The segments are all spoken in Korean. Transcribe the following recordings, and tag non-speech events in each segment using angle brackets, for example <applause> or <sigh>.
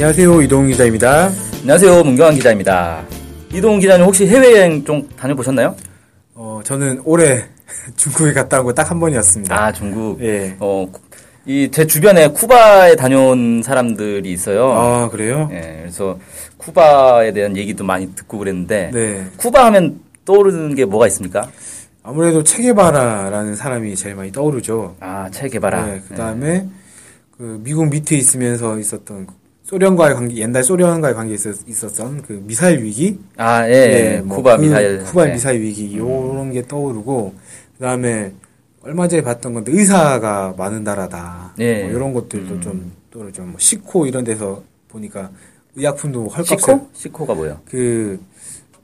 안녕하세요. 이동훈 기자입니다. 안녕하세요. 문경환 기자입니다. 이동훈 기자님 혹시 해외여행 좀 다녀보셨나요? 어, 저는 올해 <laughs> 중국에 갔다 온 거 딱 한 번이었습니다. 아, 중국. 예. 어, 이 제 주변에 쿠바에 다녀온 사람들이 있어요. 아, 그래요? 예, 그래서 쿠바에 대한 얘기도 많이 듣고 그랬는데 네. 쿠바 하면 떠오르는 게 뭐가 있습니까? 아무래도 체게바라라는 사람이 제일 많이 떠오르죠. 아, 체게바라. 네, 그 다음에 그 미국 밑에 있으면서 있었던 소련과의 관계, 옛날 소련과의 관계에 있었, 있었던 그 미사일 위기? 아, 예, 예. 뭐 쿠바 그 미사일. 쿠바 예. 미사일 위기, 요런 게 떠오르고, 그 다음에 얼마 전에 봤던 건데 의사가 많은 나라다. 예. 뭐 이런 것들도 좀 떠오르죠. 뭐 시코 이런 데서 보니까 의약품도 헐값 시코? 시코가 뭐예요? 그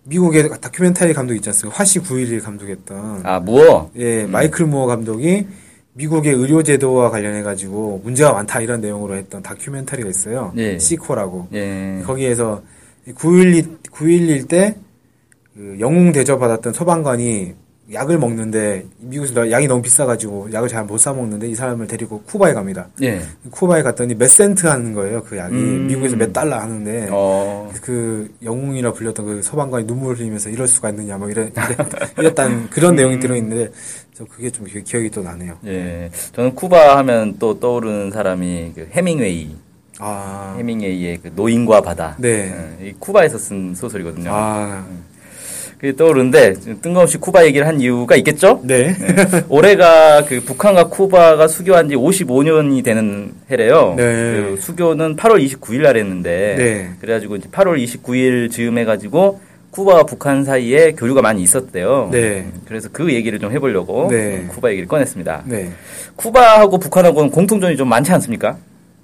미국의 다큐멘터리 감독 있지 않습니까? 화씨 911 감독했던 아, 무어? 예 마이클 무어 감독이 미국의 의료 제도와 관련해 가지고 문제가 많다 이런 내용으로 했던 다큐멘터리가 있어요. 예. 시코라고 예. 거기에서 9.11 9.11때그 영웅 대접 받았던 소방관이 약을 먹는데 미국에서 약이 너무 비싸가지고 약을 잘 못 사 먹는데 이 사람을 데리고 쿠바에 갑니다. 예. 쿠바에 갔더니 몇 센트 하는 거예요 그 약이 음. 미국에서 몇 달러 하는데 어, 그 영웅이라 불렸던 그 소방관이 눈물을 흘리면서 이럴 수가 있느냐 뭐 이런 이랬다는 그런 내용이 들어있는데 저 그게 좀 기- 기억이 또 나네요. 예. 저는 쿠바 하면 또 떠오르는 사람이 그 해밍웨이. 아, 해밍웨이의 그 노인과 바다. 네. 예, 이 쿠바에서 쓴 소설이거든요. 아, 그게 떠오르는데 뜬금없이 쿠바 얘기를 한 이유가 있겠죠? 네, 올해가 그 북한과 쿠바가 수교한 지 55년이 되는 해래요. 네. 그 수교는 8월 29일 날 했는데 네. 그래가지고 이제 8월 29일 즈음 해가지고 쿠바와 북한 사이에 교류가 많이 있었대요. 네. 그래서 그 얘기를 좀 해보려고 네. 쿠바 얘기를 꺼냈습니다. 네. 쿠바하고 북한하고는 공통점이 좀 많지 않습니까?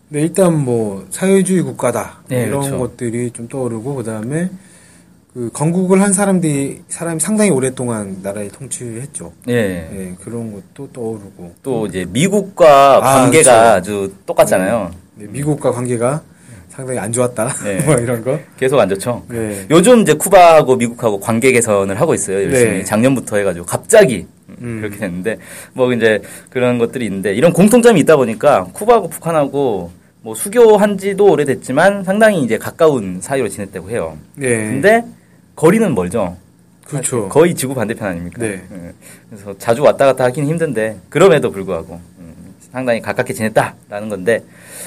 네, 일단 뭐 사회주의 국가다 네, 이런 그렇죠. 것들이 좀 떠오르고 그 다음에 그 건국을 한 사람들이 사람이 상당히 오랫동안 나라를 통치했죠. 예. 네, 그런 것도 떠오르고 또 이제 미국과 아, 관계가 그렇죠. 아주 똑같잖아요. 네, 미국과 관계가 상당히 안 좋았다 네. <laughs> 뭐 이런 거. 계속 안 좋죠. 네. 요즘 이제 쿠바하고 미국하고 관계 개선을 하고 있어요. 열심히 네. 작년부터 해가지고 갑자기 음. 그렇게 됐는데 뭐 이제 그런 것들이 있는데 이런 공통점이 있다 보니까 쿠바하고 북한하고 뭐 수교한 지도 오래됐지만 상당히 이제 가까운 사이로 지냈다고 해요. 네. 근데 거리는 멀죠. 그렇죠. 거의 지구 반대편 아닙니까? 네. 예. 그래서 자주 왔다 갔다 하기는 힘든데 그럼에도 불구하고 음, 상당히 가깝게 지냈다라는 건데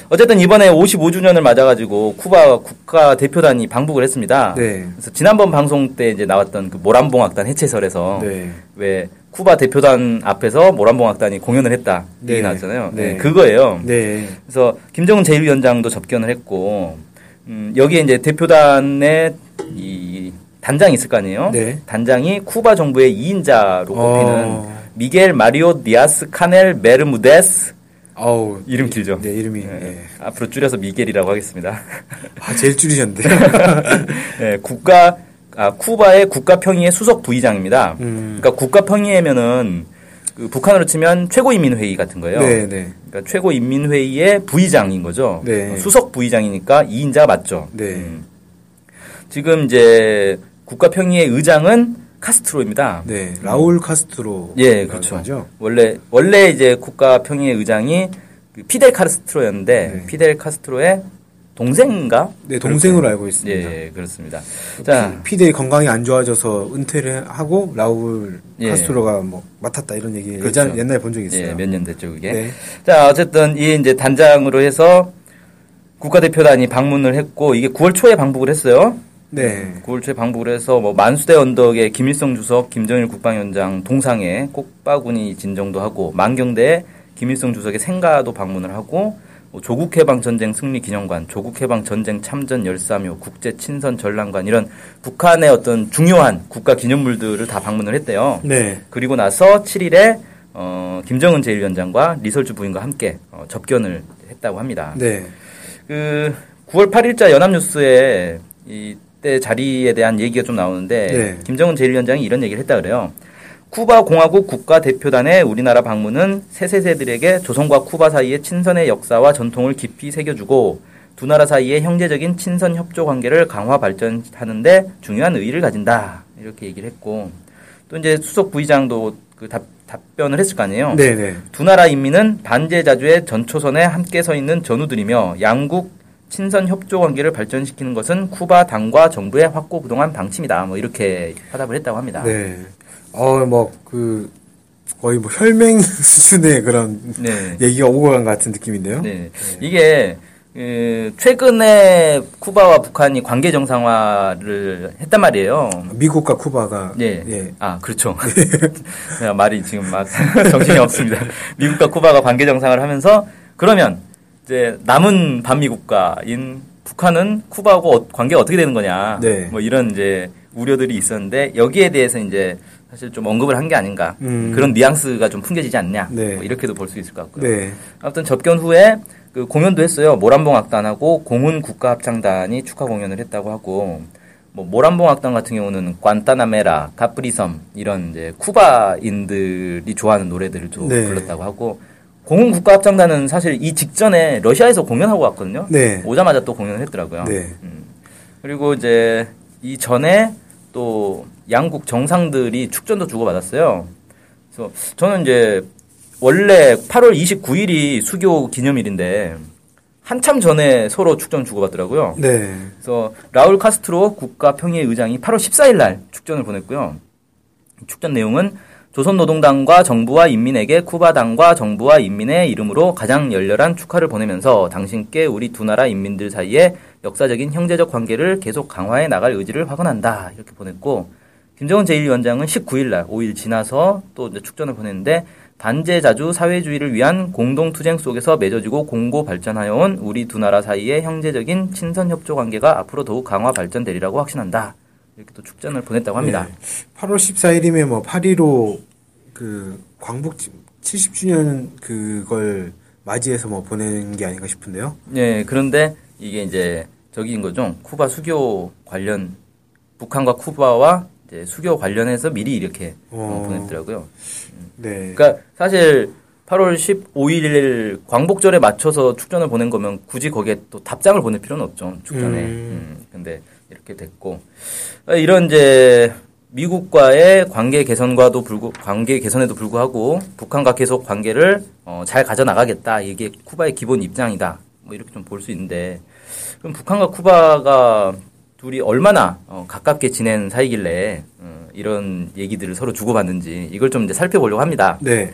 어쨌든 이번에 55주년을 맞아가지고 쿠바 국가 대표단이 방북을 했습니다. 네. 그래서 지난번 방송 때 이제 나왔던 그 모란봉악단 해체설에서 네. 왜 쿠바 대표단 앞에서 모란봉악단이 공연을 했다 네. 얘기 나왔잖아요. 네. 네, 그거예요. 네. 그래서 김정은 제1위원장도 접견을 했고 음, 여기에 이제 대표단의 이 단장이 있을 거 아니에요. 네. 단장이 쿠바 정부의 2인자로 꼽히는 어. 미겔 마리오 디아스 카넬 베르무데스 아우. 이름 길죠. 네, 이름이. 예. 네. 앞으로 줄여서 미겔이라고 하겠습니다. <laughs> 아, 제일 줄이셨는데. 예, <laughs> 국가 아, 쿠바의 국가평의회 수석 부의장입니다. 음. 그러니까 국가평의회면은 그 북한으로 치면 최고인민회의 같은 거예요. 네, 네. 그러니까 최고인민회의의 부의장인 거죠. 네. 어, 수석 부의장이니까 2인자가 맞죠. 네. 음. 지금 이제 국가평의회 의장은 카스트로입니다. 네. 라울 카스트로. 예, 그렇죠. 하죠. 원래 원래 이제 국가평의회 의장이 그 피델 카스트로였는데 네. 피델 카스트로의 동생인가? 네, 동생으로 알고 있습니다. 예, 그렇습니다. 자, 피델이 건강이 안 좋아져서 은퇴를 하고 라울 예. 카스트로가 뭐 맡았다 이런 얘기 그렇죠. 예전 옛날에 본 적이 있어요. 예, 몇 년 됐죠, 그게. 네. 자, 어쨌든 이 이제 단장으로 해서 국가대표단이 방문을 했고 이게 9월 초에 방북을 했어요. 네. 9월 초에 방북을 해서 뭐 만수대 언덕에 김일성 주석, 김정일 국방위원장 동상에 꽃바구니 진정도 하고 만경대에 김일성 주석의 생가도 방문을 하고 뭐 조국 해방 전쟁 승리 기념관, 조국 해방 전쟁 참전 열사묘, 국제 친선 전람관 이런 북한의 어떤 중요한 국가 기념물들을 다 방문을 했대요. 네. 그리고 나서 7일에 어, 김정은 제1위원장과 리설주 부인과 함께 어, 접견을 했다고 합니다. 네. 그 9월 8일자 연합뉴스에 이 때 자리에 대한 얘기가 좀 나오는데 네. 김정은 제1위원장이 이런 얘기를 했다 그래요. 쿠바 공화국 국가 대표단의 우리나라 방문은 새 세대들에게 조선과 쿠바 사이의 친선의 역사와 전통을 깊이 새겨주고 두 나라 사이의 형제적인 친선 협조 관계를 강화 발전하는데 중요한 의의를 가진다. 이렇게 얘기를 했고 또 이제 수석 부의장도 그 답, 답변을 했을 거 아니에요. 네네. 두 나라 인민은 반제자주의 전초선에 함께 서 있는 전우들이며 양국 친선 협조 관계를 발전시키는 것은 쿠바 당과 정부의 확고 부동한 방침이다. 뭐 이렇게 화답을 했다고 합니다. 네. 어, 뭐, 그, 거의 뭐 혈맹 <laughs> 수준의 그런 네. 얘기가 오고 간 것 같은 느낌인데요. 네. 이게 그 최근에 쿠바와 북한이 관계 정상화를 했단 말이에요. 미국과 쿠바가. 예. 예. 아, 그렇죠. <laughs> 제가 말이 지금 막 정신이 없습니다. 미국과 쿠바가 관계 정상을 하면서 그러면 이제 남은 반미 국가인 북한은 쿠바하고 어- 관계가 어떻게 되는 거냐. 네. 뭐 이런 이제 우려들이 있었는데 여기에 대해서 이제 사실 좀 언급을 한 게 아닌가. 음. 그런 뉘앙스가 좀 풍겨지지 않냐. 네. 뭐 이렇게도 볼 수 있을 것 같고요. 네. 아무튼 접견 후에 그 공연도 했어요. 모란봉 악단하고 공훈 국가합창단이 축하 공연을 했다고 하고 뭐 모란봉 악단 같은 경우는 관타나메라, 가프리섬 이런 이제 쿠바인들이 좋아하는 노래들을 좀 네. 불렀다고 하고 공훈 국가합창단은 사실 이 직전에 러시아에서 공연하고 왔거든요. 네. 오자마자 또 공연을 했더라고요. 네. 음. 그리고 이제 이 전에 또 양국 정상들이 축전도 주고받았어요. 그래서 저는 이제 원래 8월 29일이 수교 기념일인데 한참 전에 서로 축전 주고받더라고요. 네. 그래서 라울 카스트로 국가평의 의장이 8월 14일 날 축전을 보냈고요. 축전 내용은 조선노동당과 정부와 인민에게 쿠바당과 정부와 인민의 이름으로 가장 열렬한 축하를 보내면서 당신께 우리 두 나라 인민들 사이에 역사적인 형제적 관계를 계속 강화해 나갈 의지를 확언한다. 이렇게 보냈고 김정은 제1위원장은 19일 날 5일 지나서 또 축전을 보냈는데 반제자주 사회주의를 위한 공동투쟁 속에서 맺어지고 공고 발전하여 온 우리 두 나라 사이의 형제적인 친선 협조 관계가 앞으로 더욱 강화 발전되리라고 확신한다. 이렇게 또 축전을 보냈다고 합니다. 네. 8월 14일이면 뭐 8.15 그 광복 70주년 그걸 맞이해서 뭐 보낸 게 아닌가 싶은데요. 네, 그런데 이게 이제 저기인 거죠. 쿠바 수교 관련 북한과 쿠바와 이제 수교 관련해서 미리 이렇게 어, 어. 보냈더라고요. 네. 그러니까 사실 8월 15일 광복절에 맞춰서 축전을 보낸 거면 굳이 거기에 또 답장을 보낼 필요는 없죠. 축전에. 음. 음, 근데 이렇게 됐고 아, 이런 이제 미국과의 관계 개선과도 불구 관계 개선에도 불구하고 북한과 계속 관계를 어, 잘 가져 나가겠다. 이게 쿠바의 기본 입장이다. 뭐 이렇게 좀 볼 수 있는데 그럼 북한과 쿠바가 둘이 얼마나 어, 가깝게 지낸 사이길래 어, 이런 얘기들을 서로 주고받는지 이걸 좀 이제 살펴보려고 합니다. 네.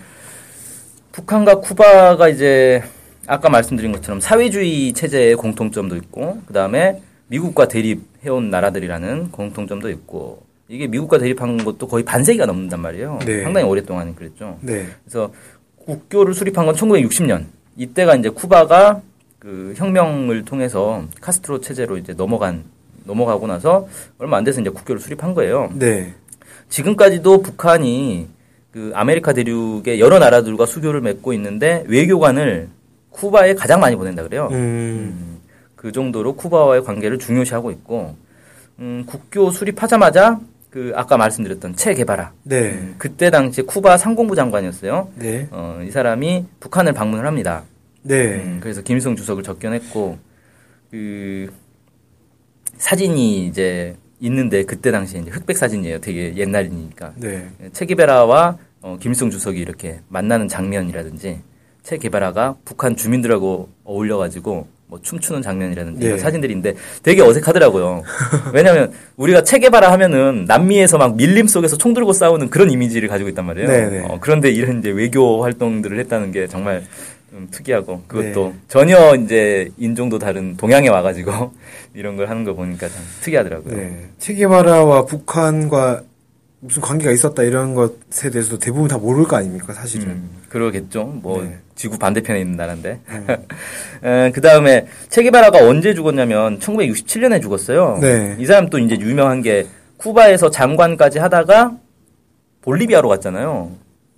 북한과 쿠바가 이제 아까 말씀드린 것처럼 사회주의 체제의 공통점도 있고 그 다음에 미국과 대립해온 나라들이라는 공통점도 있고 이게 미국과 대립한 것도 거의 반세기가 넘는단 말이에요. 네. 상당히 오랫동안 그랬죠. 네. 그래서 국교를 수립한 건 1960년. 이때가 이제 쿠바가 그 혁명을 통해서 카스트로 체제로 이제 넘어간 넘어가고 나서 얼마 안 돼서 이제 국교를 수립한 거예요. 네. 지금까지도 북한이 그 아메리카 대륙의 여러 나라들과 수교를 맺고 있는데 외교관을 쿠바에 가장 많이 보낸다 그래요. 음. 그 정도로 쿠바와의 관계를 중요시하고 있고 음, 국교 수립하자마자 그 아까 말씀드렸던 체 게바라 네. 그때 당시 쿠바 상공부 장관이었어요. 네. 어, 이 사람이 북한을 방문을 합니다. 네. 음, 그래서 김일성 주석을 접견했고 그 사진이 이제 있는데 그때 당시에 이제 흑백 사진이에요. 되게 옛날이니까. 네. 체게베라와 어, 김일성 주석이 이렇게 만나는 장면이라든지 체게베라가 북한 주민들하고 어울려가지고 뭐 춤추는 장면이라든지 네. 이런 사진들인데 되게 어색하더라고요. <laughs> 왜냐하면 우리가 체게바라 하면은 남미에서 막 밀림 속에서 총 들고 싸우는 그런 이미지를 가지고 있단 말이에요. 네, 네. 어, 그런데 이런 이제 외교 활동들을 했다는 게 정말 좀 특이하고 그것도 네. 전혀 이제 인종도 다른 동양에 와가지고 <laughs> 이런 걸 하는 거 보니까 참 특이하더라고요. 네. 체게바라와 북한과 무슨 관계가 있었다 이런 것에 대해서도 대부분 다 모를 거 아닙니까, 사실은. 음, 그러겠죠. 뭐 네. 지구 반대편에 있는 나라인데. 그 다음에 체게바라가 언제 죽었냐면 1967년에 죽었어요. 네. 이 사람 또 이제 유명한 게 쿠바에서 장관까지 하다가 볼리비아로 갔잖아요.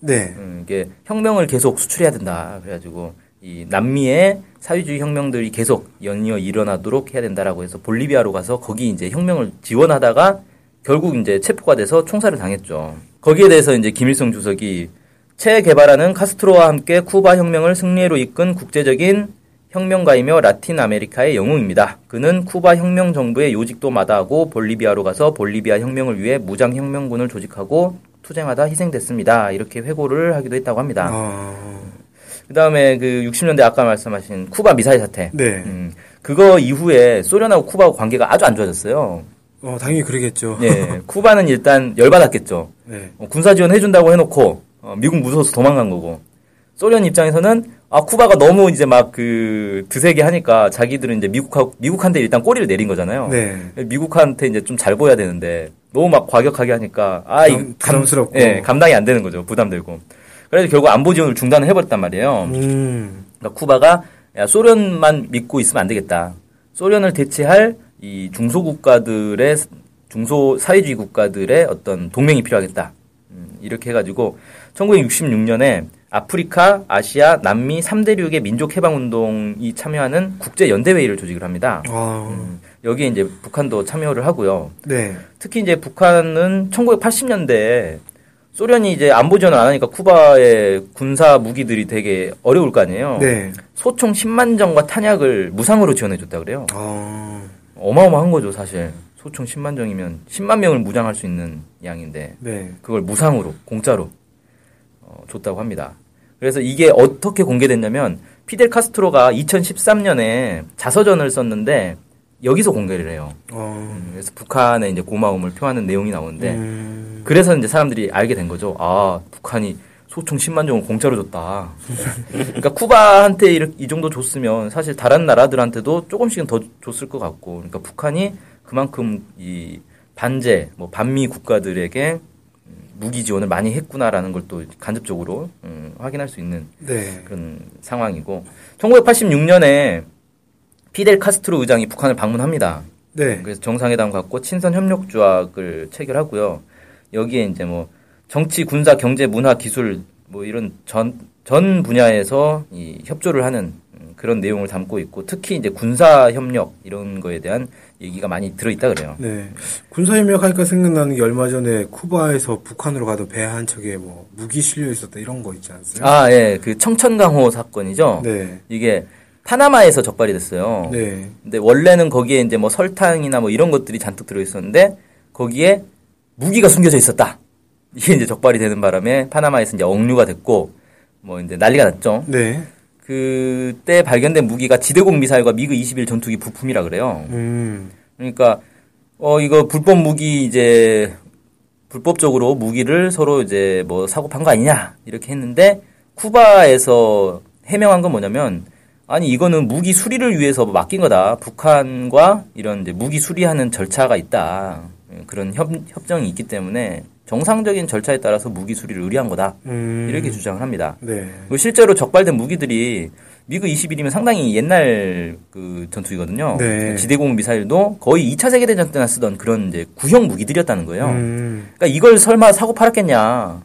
네. 음, 이게 혁명을 계속 수출해야 된다. 그래가지고 이 남미의 사회주의 혁명들이 계속 연이어 일어나도록 해야 된다라고 해서 볼리비아로 가서 거기 이제 혁명을 지원하다가 결국 이제 체포가 돼서 총살을 당했죠. 거기에 대해서 이제 김일성 주석이 채 개발하는 카스트로와 함께 쿠바 혁명을 승리로 이끈 국제적인 혁명가이며 라틴 아메리카의 영웅입니다. 그는 쿠바 혁명 정부의 요직도 마다하고 볼리비아로 가서 볼리비아 혁명을 위해 무장 혁명군을 조직하고 투쟁하다 희생됐습니다. 이렇게 회고를 하기도 했다고 합니다. 아, 그다음에 그 60년대 아까 말씀하신 쿠바 미사일 사태. 네. 음, 그거 이후에 소련하고 쿠바하고 관계가 아주 안 좋아졌어요. 어, 당연히 그러겠죠. 예, 쿠바는 일단 열받았겠죠. 네. 어, 군사 지원 해준다고 해놓고 어, 미국 무서워서 도망간 거고 소련 입장에서는 아 쿠바가 너무 이제 막 그 드세게 하니까 자기들은 이제 미국하고 미국한테 일단 꼬리를 내린 거잖아요. 네. 미국한테 이제 좀 잘 보여야 되는데 너무 막 과격하게 하니까 아이 부담- 부담스럽고. 예, 감당이 안 되는 거죠. 부담되고. 그래서 결국 안보 지원을 중단을 해버렸단 말이에요. 음, 그러니까 쿠바가 야, 소련만 믿고 있으면 안 되겠다. 소련을 대체할 이 중소 국가들의 중소 사회주의 국가들의 어떤 동맹이 필요하겠다. 음, 이렇게 해가지고 1966년에 아프리카, 아시아, 남미 3대륙의 민족 해방 운동이 참여하는 국제 연대 회의를 조직을 합니다. 아, 음, 여기에 이제 북한도 참여를 하고요. 네. 특히 이제 북한은 1980년대에 소련이 이제 안보 지원을 안 하니까 쿠바의 군사 무기들이 되게 어려울 거 아니에요. 네. 소총 10만 정과 탄약을 무상으로 지원해 줬다 그래요. 아, 어마어마한 거죠, 사실. 소총 10만 정이면 10만 명을 무장할 수 있는 양인데 네. 그걸 무상으로 공짜로 어, 줬다고 합니다. 그래서 이게 어떻게 공개됐냐면 피델 카스트로가 2013년에 자서전을 썼는데 여기서 공개를 해요. 어, 그래서 북한의 이제 고마움을 표하는 내용이 나오는데 음, 그래서 이제 사람들이 알게 된 거죠. 아, 북한이 소총 10만 정을 공짜로 줬다. 그러니까 쿠바한테 이 정도 줬으면 사실 다른 나라들한테도 조금씩은 더 줬을 것 같고. 그러니까 북한이 그만큼 이 반제, 뭐 반미 국가들에게 음, 무기 지원을 많이 했구나라는 걸 또 간접적으로 음, 확인할 수 있는 네. 그런 상황이고. 1986년에 피델 카스트로 의장이 북한을 방문합니다. 네. 그래서 정상회담 갖고 친선 협력 조약을 체결하고요. 여기에 이제 뭐 정치, 군사, 경제, 문화, 기술 뭐 이런 전, 전 분야에서 이 협조를 하는 음, 그런 내용을 담고 있고 특히 이제 군사 협력 이런 거에 대한 얘기가 많이 들어있다 그래요. 네. 군사협력 하니까 생각나는 게 얼마 전에 쿠바에서 북한으로 가던 배 한 척에 뭐 무기 실려 있었다 이런 거 있지 않습니까? 아, 예. 그 청천강호 사건이죠. 네. 이게 파나마에서 적발이 됐어요. 네. 근데 원래는 거기에 이제 뭐 설탕이나 뭐 이런 것들이 잔뜩 들어 있었는데 거기에 무기가 숨겨져 있었다. 이게 이제 적발이 되는 바람에 파나마에서 이제 억류가 됐고 뭐 이제 난리가 났죠. 네. 그때 발견된 무기가 지대공 미사일과 미그 21 전투기 부품이라 그래요. 음. 그러니까 어 이거 불법 무기 이제 불법적으로 무기를 서로 이제 뭐 사고 판 거 아니냐 이렇게 했는데 쿠바에서 해명한 건 뭐냐면 아니 이거는 무기 수리를 위해서 맡긴 거다 북한과 이런 이제 무기 수리하는 절차가 있다 그런 협, 협정이 있기 때문에 정상적인 절차에 따라서 무기 수리를 의뢰한 거다 음. 이렇게 주장을 합니다. 네. 그리고 실제로 적발된 무기들이 미그 21이면 상당히 옛날 그 전투기거든요. 네. 지대공 미사일도 거의 2차 세계대 전 때나 쓰던 그런 이제 구형 무기들이었다는 거예요. 음. 그러니까 이걸 설마 사고 팔았겠냐.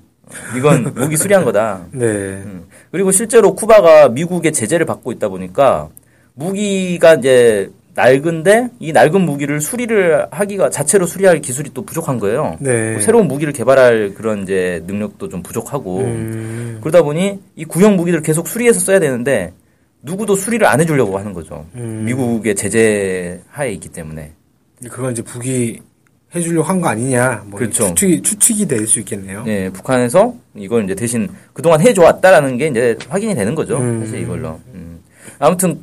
이건 <laughs> 무기 수리한 거다. 네. 음. 그리고 실제로 쿠바가 미국의 제재를 받고 있다 보니까 무기가 이제 낡은데 이 낡은 무기를 수리를 하기가 자체로 수리할 기술이 또 부족한 거예요. 네. 뭐 새로운 무기를 개발할 그런 이제 능력도 좀 부족하고 음. 그러다 보니 이 구형 무기들을 계속 수리해서 써야 되는데 누구도 수리를 안 해주려고 하는 거죠. 음. 미국의 제재 하에 있기 때문에. 그건 이제 북이 해주려고 한 거 아니냐. 뭐 그렇죠. 추측이, 추측이 될 수 있겠네요. 네, 북한에서 이걸 이제 대신 그동안 해줘왔다라는 게 이제 확인이 되는 거죠. 음. 사실 이걸로. 음. 아무튼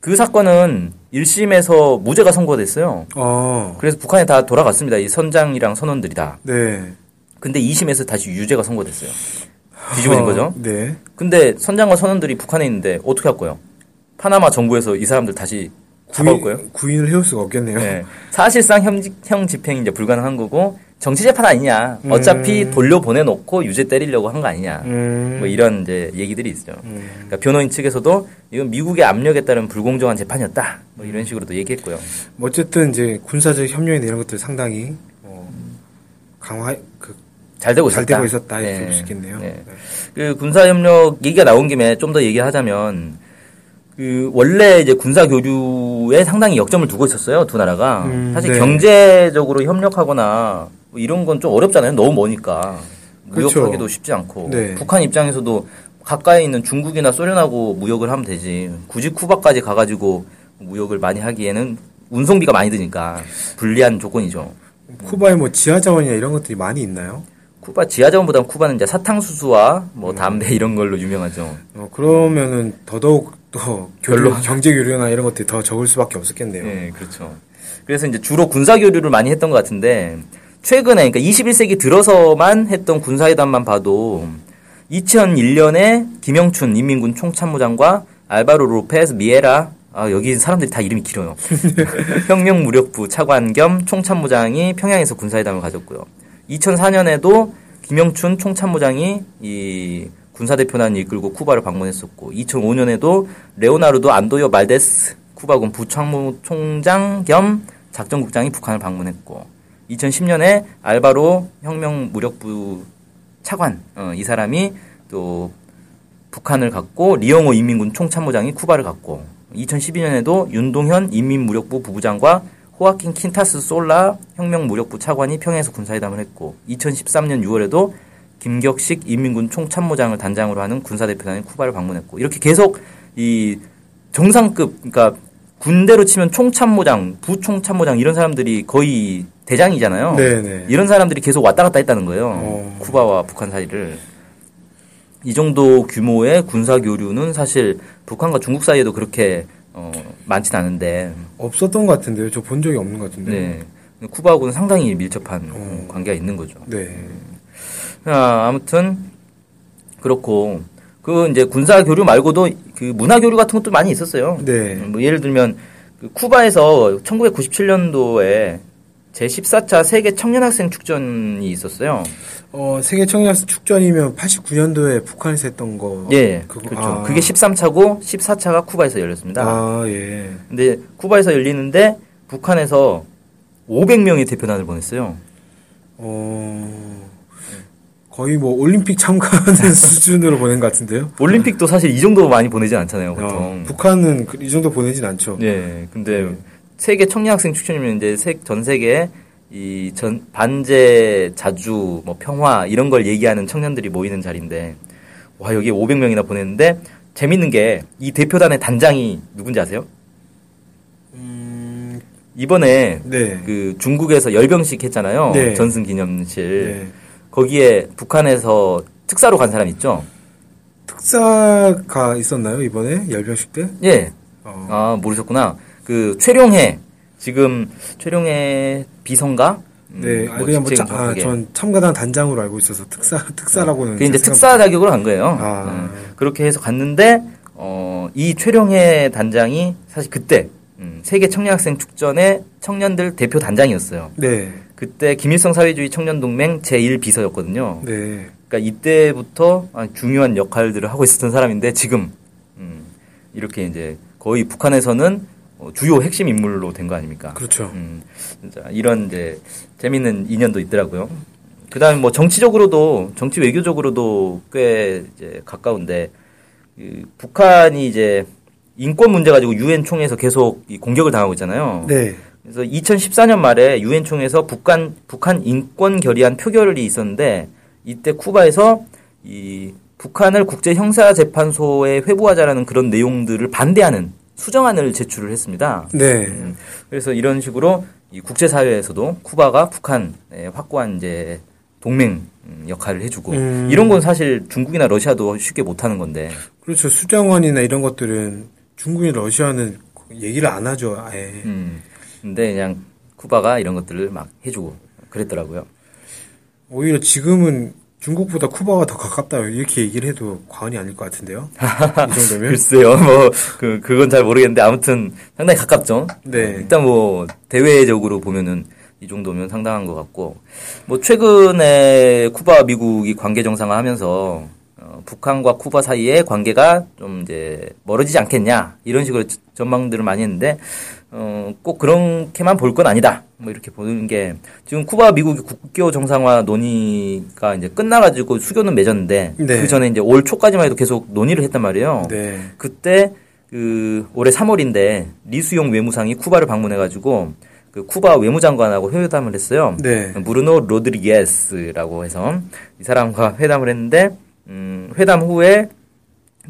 그 사건은 1심에서 무죄가 선고됐어요. 어. 그래서 북한에 다 돌아갔습니다. 이 선장이랑 선원들이 다. 네. 근데 2심에서 다시 유죄가 선고됐어요. 뒤집어진 어, 거죠. 네. 근데 선장과 선원들이 북한에 있는데 어떻게 할 거예요? 파나마 정부에서 이 사람들 다시 잡아올 거예요? 구인을 해올 수가 없겠네요. 네. 사실상 형, 형 집행이 이제 불가능한 거고 정치 재판 아니냐. 어차피 돌려 보내놓고 유죄 때리려고 한 거 아니냐. 음. 뭐 이런 이제 얘기들이 있어요. 음. 그러니까 변호인 측에서도 이건 미국의 압력에 따른 불공정한 재판이었다. 뭐 이런 식으로도 얘기했고요. 뭐 어쨌든 이제 군사적 협력이나 이런 것들 상당히 어, 강화 그, 잘 되고 잘 있었다. 되고 있었다 이렇게 네. 볼수 있겠네요. 네. 그 군사 협력 얘기가 나온 김에 좀 더 얘기하자면 그 원래 이제 군사 교류에 상당히 역점을 두고 있었어요 두 나라가 음, 사실 네. 경제적으로 협력하거나 뭐 이런 건 좀 어렵잖아요 너무 머니까 그렇죠. 무역하기도 쉽지 않고 네. 북한 입장에서도 가까이 있는 중국이나 소련하고 무역을 하면 되지 굳이 쿠바까지 가가지고 무역을 많이 하기에는 운송비가 많이 드니까 불리한 조건이죠. 쿠바에 뭐 지하 자원이나 이런 것들이 많이 있나요? 쿠바 지하 자원보다는 쿠바는 이제 사탕수수와 음. 뭐 담배 이런 걸로 유명하죠. 어, 그러면은 더더욱 더 별로. 교류, 경제 교류나 이런 것들이 더 적을 수밖에 없었겠네요. 네, 그렇죠. 그래서 이제 주로 군사 교류를 많이 했던 것 같은데 최근에 그러니까 21세기 들어서만 했던 군사회담만 봐도 2001년에 김영춘 인민군 총참모장과 알바로 로페스 미에라 아, 여기 사람들이 다 이름이 길어요. <laughs> 혁명 무력부 차관 겸 총참모장이 평양에서 군사회담을 가졌고요. 2004년에도 김영춘 총참모장이 이 군사대표단을 이끌고 쿠바를 방문했었고 2005년에도 레오나르도 안도요 말데스 쿠바군 부참모 총장 겸 작전국장이 북한을 방문했고 2010년에 알바로 혁명 무력부 차관 어, 이 사람이 또 북한을 갔고 리영호 인민군 총참모장이 쿠바를 갔고 2012년에도 윤동현 인민무력부 부부장과 호아킨 킨타스 솔라 혁명무력부 차관이 평양에서 군사회담을 했고 2013년 6월에도 김격식 인민군 총참모장을 단장으로 하는 군사대표단이 쿠바를 방문했고 이렇게 계속 이 정상급 그러니까 군대로 치면 총참모장, 부총참모장 이런 사람들이 거의 대장이잖아요. 네네. 이런 사람들이 계속 왔다 갔다 했다는 거예요. 어. 쿠바와 북한 사이를. 이 정도 규모의 군사 교류는 사실 북한과 중국 사이에도 그렇게 어, 많진 않은데, 없었던 것 같은데요. 저 본 적이 없는 것 같은데. 네. 쿠바하고는 상당히 밀접한 어. 관계가 있는 거죠. 네. 아, 아무튼 그렇고 그 이제 군사 교류 말고도 그 문화 교류 같은 것도 많이 있었어요. 네. 뭐 예를 들면 그 쿠바에서 1997년도에 제 14차 세계 청년학생 축전이 있었어요. 어, 세계 청년학생 축전이면 89년도에 북한에서 했던 거. 예, 그거- 그렇죠. 아. 그게 13차고 14차가 쿠바에서 열렸습니다. 아, 예. 근데 쿠바에서 열리는데 북한에서 500명의 대표단을 보냈어요. 어, 거의 뭐 올림픽 참가하는 <laughs> 수준으로 보낸 것 같은데요. 올림픽도 사실 이 정도 많이 보내진 않잖아요, 어, 보통. 북한은 그- 이 정도 보내진 않죠. 네, 근데 네. 세계 청년학생 축전이면 이제 세- 전 세계 이 전 반제 자주 뭐 평화 이런 걸 얘기하는 청년들이 모이는 자리인데 와 여기 500명이나 보냈는데 재밌는 게 이 대표단의 단장이 누군지 아세요? 음, 이번에 네. 그 중국에서 열병식 했잖아요. 네. 전승 기념실. 네. 거기에 북한에서 특사로 간 사람 있죠? 특사가 있었나요, 이번에? 열병식 때? 예. 어, 아, 모르셨구나. 그 최룡해 지금 최룡해 비서인가? 음, 네. 뭐 그냥 뭐, 차- 아. 전 참가단 단장으로 알고 있어서 특사, 특사라고는. 그게 이제 특사 자격으로 간 거예요. 아. 음, 그렇게 해서 갔는데 어, 이 최룡해 단장이 사실 그때 음, 세계 청년학생 축전의 청년들 대표 단장이었어요. 네. 그때 김일성 사회주의 청년동맹 제1비서였거든요. 네. 그러니까 이때부터 중요한 역할들을 하고 있었던 사람인데 지금 음, 이렇게 이제 거의 북한에서는 어, 주요 핵심 인물로 된 거 아닙니까? 그렇죠. 음, 이런 이제 재밌는 인연도 있더라고요. 그다음에 뭐 정치적으로도 정치 외교적으로도 꽤 이제 가까운데 그 북한이 이제 인권 문제 가지고 유엔 총회에서 계속 이 공격을 당하고 있잖아요. 네. 그래서 2014년 말에 유엔 총회에서 북한 북한 인권 결의안 표결이 있었는데 이때 쿠바에서 이 북한을 국제 형사 재판소에 회부하자라는 그런 내용들을 반대하는 수정안을 제출을 했습니다. 네. 음, 그래서 이런 식으로 이 국제 사회에서도 쿠바가 북한에 확고한 이제 동맹 음, 역할을 해주고 음. 이런 건 사실 중국이나 러시아도 쉽게 못하는 건데 그렇죠. 수정원이나 이런 것들은 중국이 러시아는 얘기를 안 하죠, 아예. 음, 근데 그냥 쿠바가 이런 것들을 막 해주고 그랬더라고요. 오히려 지금은 중국보다 쿠바가 더 가깝다 이렇게 얘기를 해도 과언이 아닐 것 같은데요. 이 정도면. <laughs> 글쎄요, 뭐, 그, 그건 잘 모르겠는데, 아무튼 상당히 가깝죠? 네. 일단 뭐, 대외적으로 보면은 이 정도면 상당한 것 같고, 뭐, 최근에 쿠바 미국이 관계 정상화 하면서, 어, 북한과 쿠바 사이의 관계가 좀 이제 멀어지지 않겠냐, 이런 식으로 전망들을 많이 했는데, 어, 꼭 그렇게만 볼 건 아니다. 뭐 이렇게 보는 게, 지금 쿠바 미국이 국교 정상화 논의가 이제 끝나가지고 수교는 맺었는데, 네. 그 전에 이제 올 초까지만 해도 계속 논의를 했단 말이에요. 네. 그때 그 올해 3월인데 리수용 외무상이 쿠바를 방문해가지고 그 쿠바 외무장관하고 회담을 했어요. 네. 무르노 로드리게스라고 해서 이 사람과 회담을 했는데 음, 회담 후에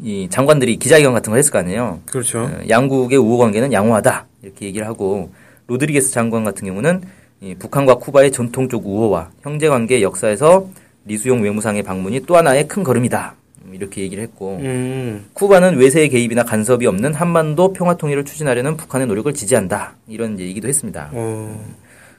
이 장관들이 기자회견 같은 거 했을 거 아니에요. 그렇죠. 어, 양국의 우호 관계는 양호하다 이렇게 얘기를 하고 로드리게스 장관 같은 경우는 이 북한과 쿠바의 전통적 우호와 형제 관계 역사에서 리수용 외무상의 방문이 또 하나의 큰 걸음이다 음, 이렇게 얘기를 했고 음. 쿠바는 외세의 개입이나 간섭이 없는 한반도 평화 통일을 추진하려는 북한의 노력을 지지한다 이런 얘기도 했습니다. 어.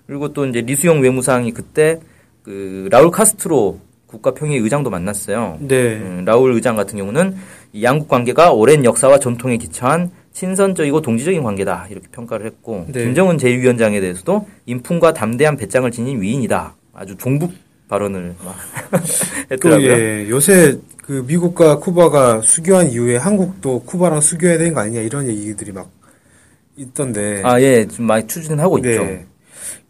그리고 또 이제 리수용 외무상이 그때 그 라울 카스트로 국가평의 의장도 만났어요. 네. 음, 라울 의장 같은 경우는 이 양국 관계가 오랜 역사와 전통에 기초한 신선적이고 동지적인 관계다 이렇게 평가를 했고 네. 김정은 제1위원장에 대해서도 인품과 담대한 배짱을 지닌 위인이다. 아주 종북 발언을 막 <laughs> 그, 했더라고요. 예, 요새 그 미국과 쿠바가 수교한 이후에 한국도 쿠바랑 수교해야 되는 거 아니냐 이런 얘기들이 막 있던데. 아, 예, 좀 많이 추진하고 있죠. 네.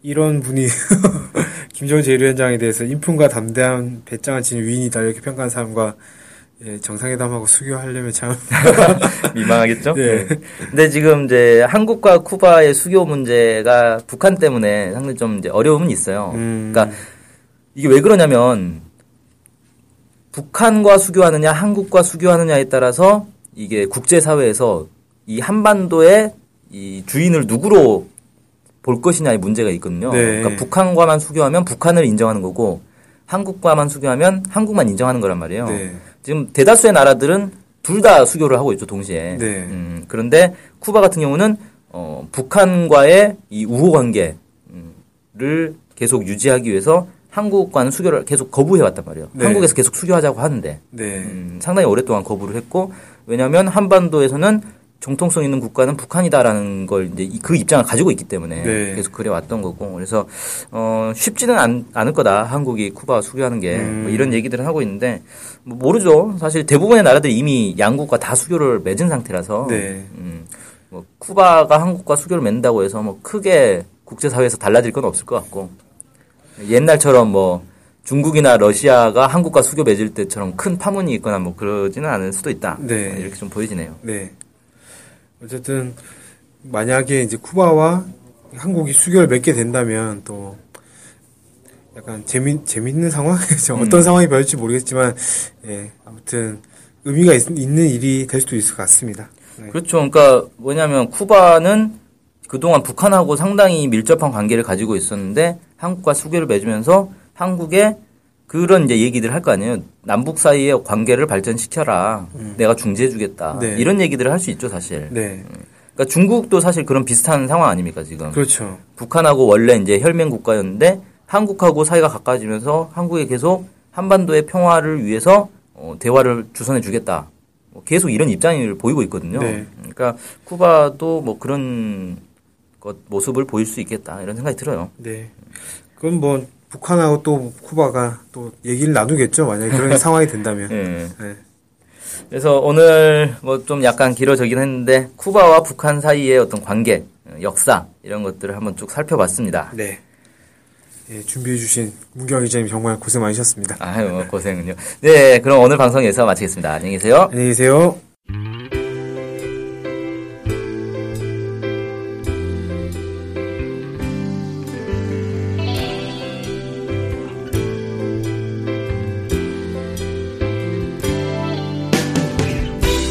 이런 분이 <laughs> 김정은 제1위원장에 대해서 인품과 담대한 배짱을 지닌 위인이다 이렇게 평가한 사람과 예, 정상회담하고 수교하려면 참 <laughs> 민망하겠죠? 네. 네. 근데 지금 이제 한국과 쿠바의 수교 문제가 북한 때문에 상당히 좀 이제 어려움은 있어요. 음. 그러니까 이게 왜 그러냐면 북한과 수교하느냐, 한국과 수교하느냐에 따라서 이게 국제 사회에서 이 한반도의 이 주인을 누구로 볼 것이냐의 문제가 있거든요. 네. 그러니까 북한과만 수교하면 북한을 인정하는 거고 한국과만 수교하면 한국만 인정하는 거란 말이에요. 네. 지금 대다수의 나라들은 둘 다 수교를 하고 있죠 동시에. 네. 음, 그런데 쿠바 같은 경우는 어, 북한과의 이 우호 관계를 계속 유지하기 위해서 한국과는 수교를 계속 거부해 왔단 말이에요. 네. 한국에서 계속 수교하자고 하는데 네. 음, 상당히 오랫동안 거부를 했고 왜냐하면 한반도에서는 정통성 있는 국가는 북한이다라는 걸 이제 이- 그 입장을 가지고 있기 때문에 네. 계속 그래 왔던 거고 그래서 어 쉽지는 않, 않을 거다 한국이 쿠바 수교하는 게 음. 뭐 이런 얘기들을 하고 있는데 뭐 모르죠 사실 대부분의 나라들이 이미 양국과 다 수교를 맺은 상태라서 네. 음, 뭐 쿠바가 한국과 수교를 맺는다고 해서 뭐 크게 국제사회에서 달라질 건 없을 것 같고 옛날처럼 뭐 중국이나 러시아가 한국과 수교 맺을 때처럼 큰 파문이 있거나 뭐 그러지는 않을 수도 있다. 네. 이렇게 좀 보여지네요. 네. 어쨌든 만약에 이제 쿠바와 한국이 수교를 맺게 된다면 또 약간 재미 재밌는 상황이죠. 음. 어떤 상황이 벌일지 모르겠지만 예, 아무튼 의미가 있, 는 일이 될 수도 있을 것 같습니다. 네. 그렇죠. 그러니까 뭐냐면 쿠바는 그동안 북한하고 상당히 밀접한 관계를 가지고 있었는데 한국과 수교를 맺으면서 한국에 그런 이제 얘기들 할 거 아니에요. 남북 사이의 관계를 발전시켜라. 내가 중재해주겠다. 네. 이런 얘기들을 할 수 있죠, 사실. 네. 그러니까 중국도 사실 그런 비슷한 상황 아닙니까, 지금. 그렇죠. 북한하고 원래 이제 혈맹 국가였는데 한국하고 사이가 가까워지면서 한국에 계속 한반도의 평화를 위해서 어, 대화를 주선해 주겠다. 뭐 계속 이런 입장을 보이고 있거든요. 네. 그러니까 쿠바도 뭐 그런 것 모습을 보일 수 있겠다 이런 생각이 들어요. 네. 그건 뭐 북한하고 또 쿠바가 또 얘기를 나누겠죠. 만약에 그런 <laughs> 상황이 된다면. 예. 네. 그래서 오늘 뭐 좀 약간 길어지긴 했는데 쿠바와 북한 사이의 어떤 관계, 어, 역사 이런 것들을 한번 쭉 살펴봤습니다. 네. 예, 준비해주신 문경 기자님 정말 고생 많으셨습니다. 아유 고생은요. 네, 그럼 오늘 방송 여기서 마치겠습니다. 안녕히 계세요. 안녕히 계세요.